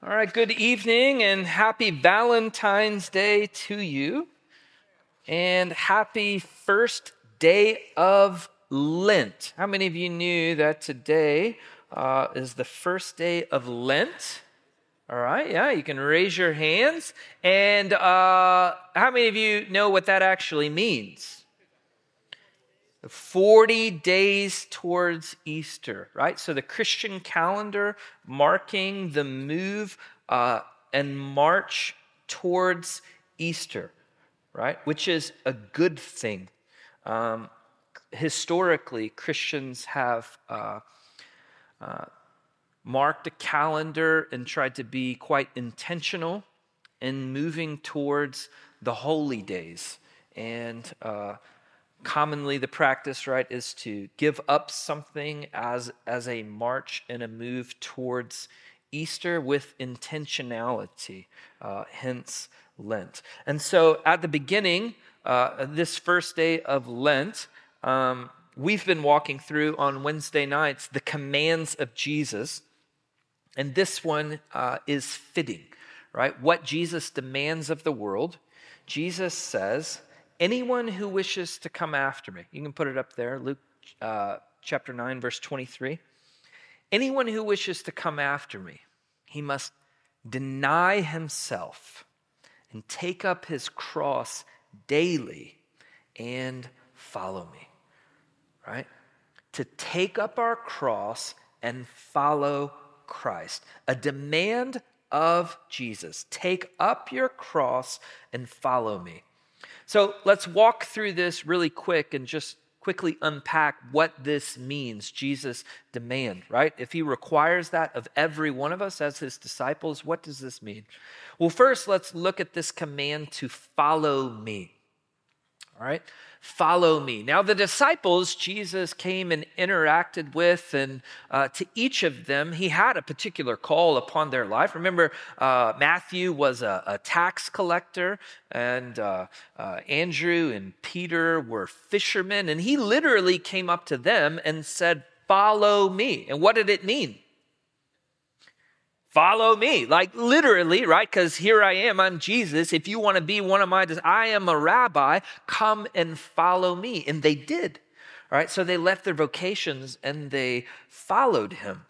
All right, good evening and happy Valentine's Day to you. And happy first day of Lent. How many of you knew that today uh, is the first day of Lent? All right, yeah, you can raise your hands. And uh, how many of you know what that actually means? 40 days towards Easter, right? So the Christian calendar marking the move uh, and march towards Easter, right? Which is a good thing. Um, historically, Christians have uh, uh, marked a calendar and tried to be quite intentional in moving towards the holy days. And uh, commonly the practice right is to give up something as as a march and a move towards easter with intentionality uh, hence lent. And so at the beginning uh, this first day of lent um, we've been walking through on wednesday nights the commands of jesus and this one uh, is fitting right? What jesus demands of the world jesus says anyone who wishes to come after me, you can put it up there, Luke uh, chapter 9, verse 23. Anyone who wishes to come after me, he must deny himself and take up his cross daily and follow me. Right? To take up our cross and follow Christ. A demand of Jesus. Take up your cross and follow me. So let's walk through this really quick and just quickly unpack what this means Jesus' demand, right? If he requires that of every one of us as his disciples, what does this mean? Well, first, let's look at this command to follow me. All right? Follow me. Now, the disciples Jesus came and interacted with, and uh, to each of them, he had a particular call upon their life. Remember, uh, Matthew was a, a, tax collector, and uh, uh Andrew and Peter were fishermen, and he literally came up to them and said, Follow me. And what did it mean? Follow me. Like literally, right? Because here I am, I'm Jesus. If you want to be one of my, I am a rabbi, come and follow me. And they did. Right, so they left their vocations and they followed him.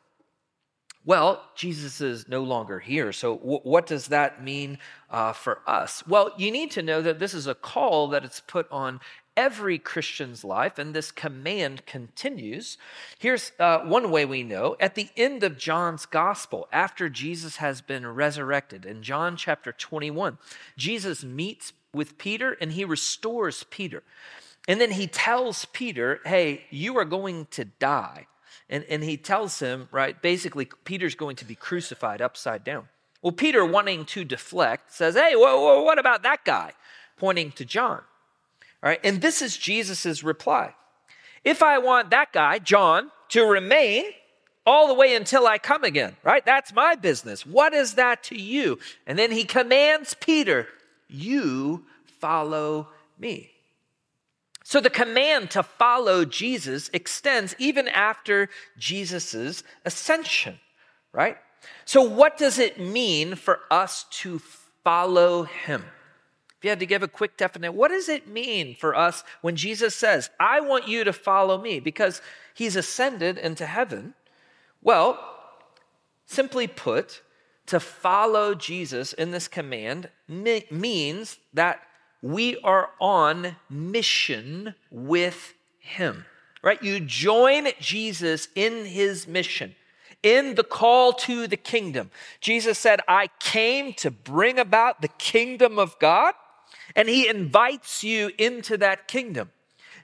Well, Jesus is no longer here. So, w- what does that mean uh, for us? Well, you need to know that this is a call that it's put on every Christian's life, and this command continues. Here's uh, one way we know. At the end of John's gospel, after Jesus has been resurrected, in John chapter 21, Jesus meets with Peter and he restores Peter. And then he tells Peter, hey, you are going to die. And, and he tells him, right, basically, Peter's going to be crucified upside down. Well, Peter, wanting to deflect, says, hey, what about that guy? Pointing to John. All right, and this is Jesus' reply. If I want that guy, John, to remain all the way until I come again, right? That's my business. What is that to you? And then he commands Peter, You follow me. So the command to follow Jesus extends even after Jesus' ascension, right? So, what does it mean for us to follow him? If you had to give a quick definition, what does it mean for us when Jesus says, I want you to follow me because he's ascended into heaven? Well, simply put, to follow Jesus in this command means that we are on mission with him, right? You join Jesus in his mission in the call to the kingdom. Jesus said, I came to bring about the kingdom of God and he invites you into that kingdom.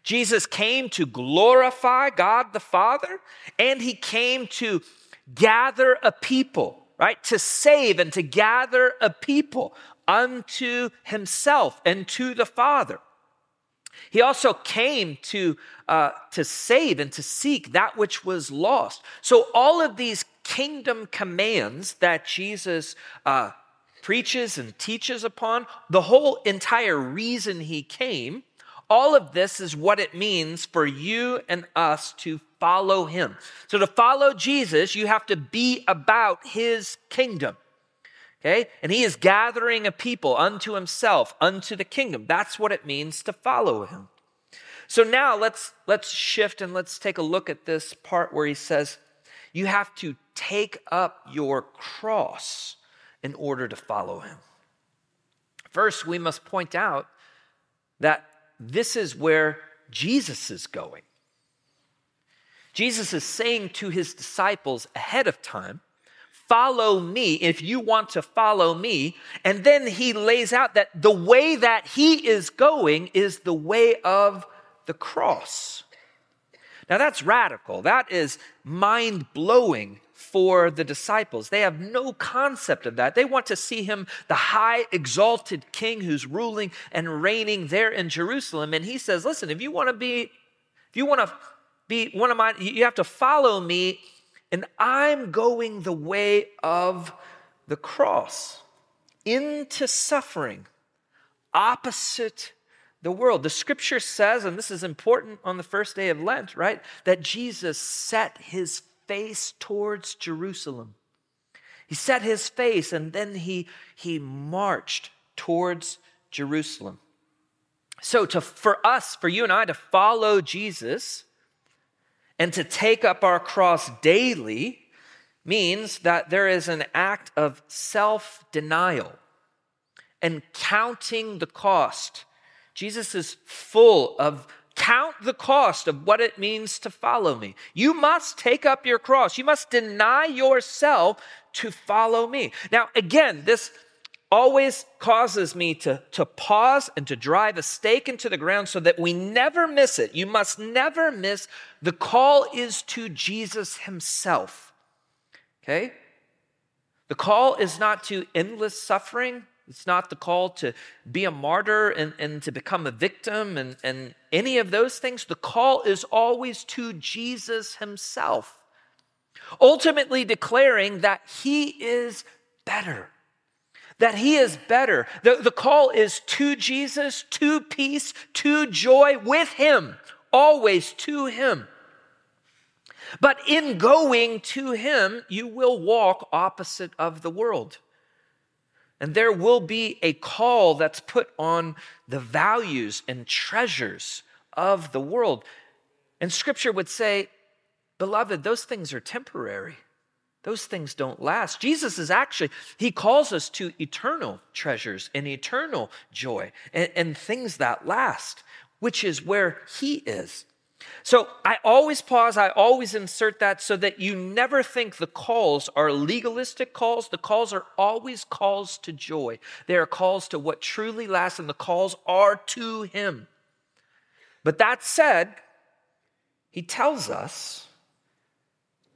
Jesus came to glorify God the Father, and he came to gather a people, right? To save and to gather a people unto himself and to the Father. He also came to, uh, to save and to seek that which was lost. So, all of these kingdom commands that Jesus uh, preaches and teaches upon, the whole entire reason he came, all of this is what it means for you and us to follow him. So, to follow Jesus, you have to be about his kingdom. Okay? And he is gathering a people unto himself, unto the kingdom. That's what it means to follow him. So now let's let's shift and let's take a look at this part where he says you have to take up your cross in order to follow him. First, we must point out that this is where Jesus is going. Jesus is saying to his disciples ahead of time follow me if you want to follow me. And then he lays out that the way that he is going is the way of the cross. Now that's radical. That is mind blowing for the disciples. They have no concept of that. They want to see him, the high, exalted king who's ruling and reigning there in Jerusalem. And he says, Listen, if you want to be, if you want to be one of my, you have to follow me and I'm going the way of the cross into suffering, opposite the world. The scripture says, and this is important on the first day of Lent, right? That Jesus set his face towards Jerusalem. He set his face and then he, he marched towards Jerusalem. So, to, for us, for you and I to follow Jesus, and to take up our cross daily means that there is an act of self denial and counting the cost. Jesus is full of count the cost of what it means to follow me. You must take up your cross. You must deny yourself to follow me. Now, again, this always causes me to, to pause and to drive a stake into the ground so that we never miss it. You must never miss the call is to Jesus himself. Okay? The call is not to endless suffering. It's not the call to be a martyr and, and to become a victim and, and any of those things. The call is always to Jesus himself, ultimately declaring that he is better that he is better. The, the call is to Jesus, to peace, to joy with him, always to him. But in going to him, you will walk opposite of the world. And there will be a call that's put on the values and treasures of the world. And scripture would say, Beloved, those things are temporary. Those things don't last. Jesus is actually, he calls us to eternal treasures and eternal joy and, and, things that last, which is where he is. So I always pause, I always insert that so that you never think the calls are legalistic calls. The calls are always calls to joy. They are calls to what truly lasts, and the calls are to him. But that said, he tells us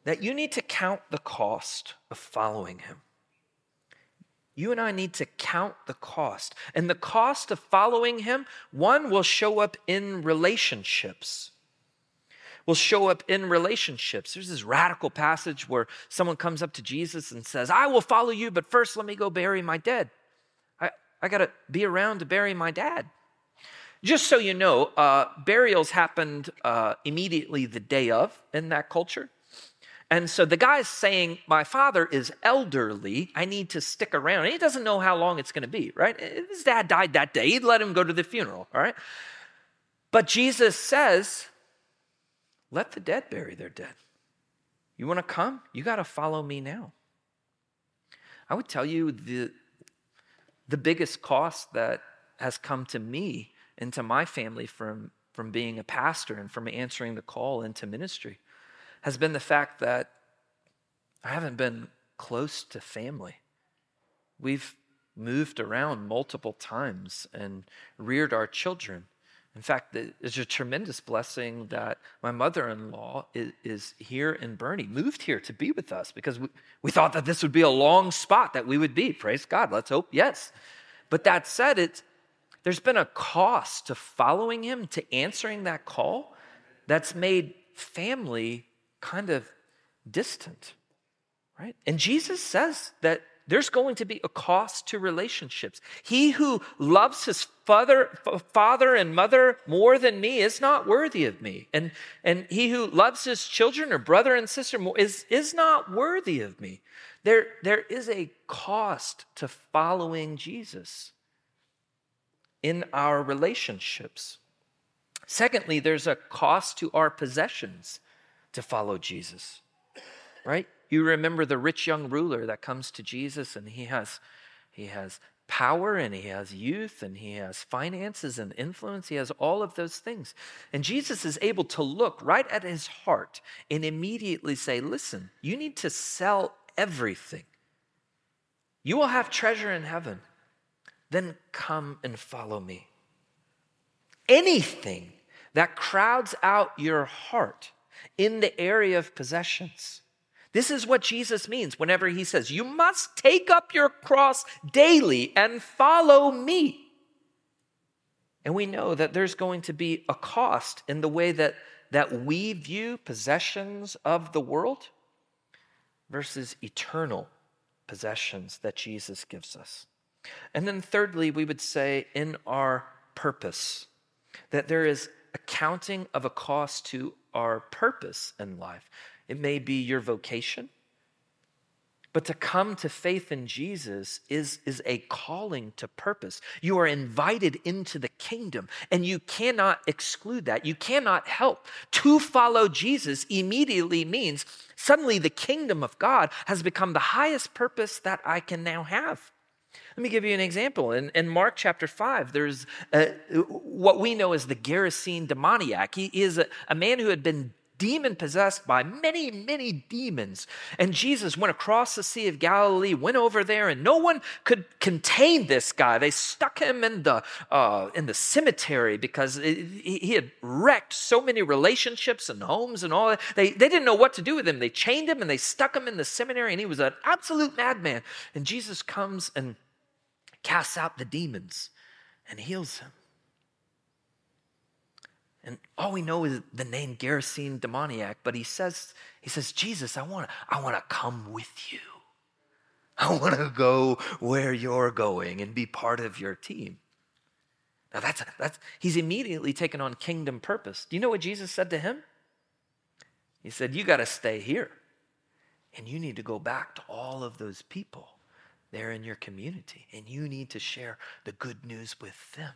that you need to count the cost of following him. You and I need to count the cost. And the cost of following him, one will show up in relationships. Will show up in relationships. There's this radical passage where someone comes up to Jesus and says, I will follow you, but first let me go bury my dead. I, I got to be around to bury my dad. Just so you know, uh, burials happened uh, immediately the day of in that culture. And so the guy's saying, My father is elderly. I need to stick around. And he doesn't know how long it's going to be, right? His dad died that day. He'd let him go to the funeral, all right? But Jesus says, Let the dead bury their dead. You want to come? You got to follow me now. I would tell you the, the biggest cost that has come to me and to my family from, from being a pastor and from answering the call into ministry has been the fact that I haven't been close to family. We've moved around multiple times and reared our children. In fact, it's a tremendous blessing that my mother in law is, is, here in Boerne, moved here to be with us because we, we thought that this would be a long spot that we would be. Praise God. Let's hope, yes. But that said, it's, there's been a cost to following him, to answering that call that's made family kind of distant, right? And Jesus says that there's going to be a cost to relationships. He who loves his father, father and mother more than me is not worthy of me. And, and he who loves his children or brother and sister more is, is not worthy of me. There, there is a cost to following Jesus in our relationships. Secondly, there's a cost to our possessions to follow Jesus, right? You remember the rich young ruler that comes to Jesus and he has, he has power and he has youth and he has finances and influence. He has all of those things. And Jesus is able to look right at his heart and immediately say, Listen, you need to sell everything. You will have treasure in heaven. Then come and follow me. Anything that crowds out your heart in the area of possessions. This is what Jesus means whenever he says, You must take up your cross daily and follow me. And we know that there's going to be a cost in the way that, that we view possessions of the world versus eternal possessions that Jesus gives us. And then, thirdly, we would say in our purpose that there is accounting of a cost to our purpose in life. It may be your vocation, but to come to faith in Jesus is, is a calling to purpose. You are invited into the kingdom, and you cannot exclude that. You cannot help. To follow Jesus immediately means suddenly the kingdom of God has become the highest purpose that I can now have. Let me give you an example. In, in Mark chapter 5, there's a, what we know as the Gerasene demoniac. He is a, a man who had been demon possessed by many, many demons. And Jesus went across the Sea of Galilee, went over there, and no one could contain this guy. They stuck him in the, uh, in the cemetery because it, he had wrecked so many relationships and homes and all that. They, they didn't know what to do with him. They chained him and they stuck him in the seminary, and he was an absolute madman. And Jesus comes and casts out the demons and heals him. And all we know is the name Gerasene demoniac, but he says, he says, Jesus, I want I want to come with you. I want to go where you're going and be part of your team. Now that's that's he's immediately taken on kingdom purpose. Do you know what Jesus said to him? He said, You got to stay here. And you need to go back to all of those people there in your community. And you need to share the good news with them.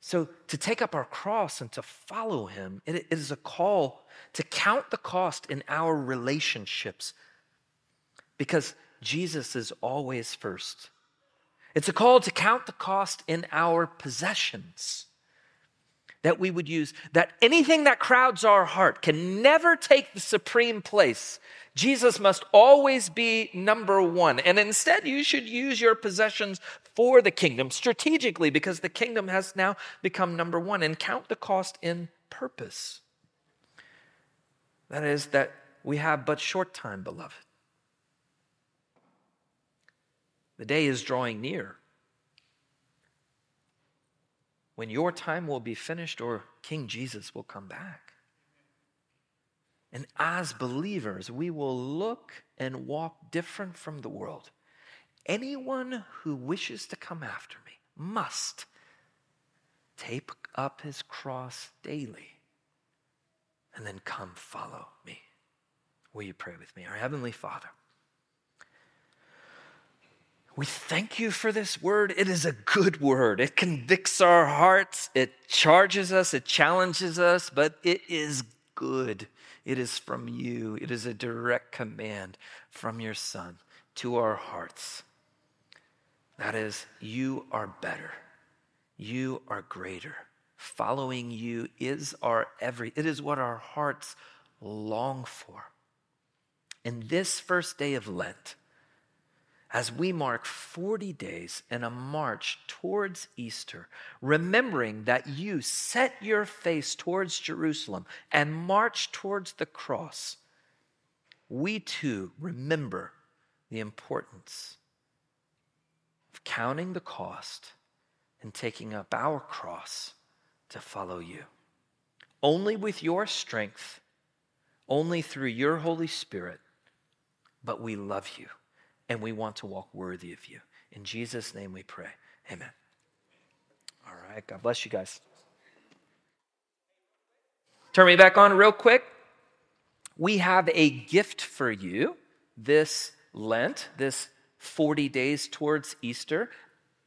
So, to take up our cross and to follow him, it is a call to count the cost in our relationships because Jesus is always first. It's a call to count the cost in our possessions that we would use, that anything that crowds our heart can never take the supreme place. Jesus must always be number one. And instead, you should use your possessions for the kingdom strategically because the kingdom has now become number one and count the cost in purpose. That is, that we have but short time, beloved. The day is drawing near when your time will be finished or King Jesus will come back. And as believers, we will look and walk different from the world. Anyone who wishes to come after me must take up his cross daily and then come follow me. Will you pray with me? Our Heavenly Father, we thank you for this word. It is a good word. It convicts our hearts, it charges us, it challenges us, but it is good. It is from you. It is a direct command from your Son to our hearts. That is, you are better. You are greater. Following you is our every, it is what our hearts long for. In this first day of Lent, as we mark 40 days in a march towards Easter, remembering that you set your face towards Jerusalem and march towards the cross, we too remember the importance counting the cost and taking up our cross to follow you. Only with your strength, only through your Holy Spirit, but we love you and we want to walk worthy of you. In Jesus' name we pray. Amen. All right. God bless you guys. Turn me back on real quick. We have a gift for you this Lent, this 40 days towards Easter,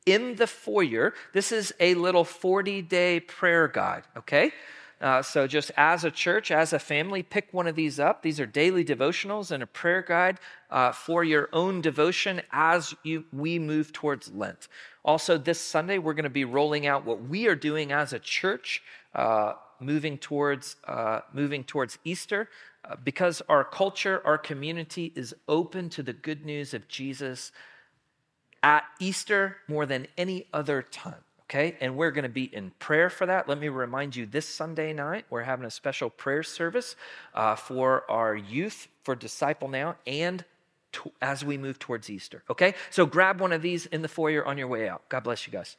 in the foyer, this is a little 40 day prayer guide, okay? Uh, so, just as a church, as a family, pick one of these up. These are daily devotionals and a prayer guide uh, for your own devotion as you, we move towards Lent. Also, this Sunday, we're going to be rolling out what we are doing as a church, uh, moving towards uh, moving towards Easter, because our culture, our community is open to the good news of Jesus at Easter more than any other time okay? And we're going to be in prayer for that. Let me remind you this Sunday night, we're having a special prayer service uh, for our youth for Disciple Now and to, as we move towards Easter, okay? So grab one of these in the foyer on your way out. God bless you guys.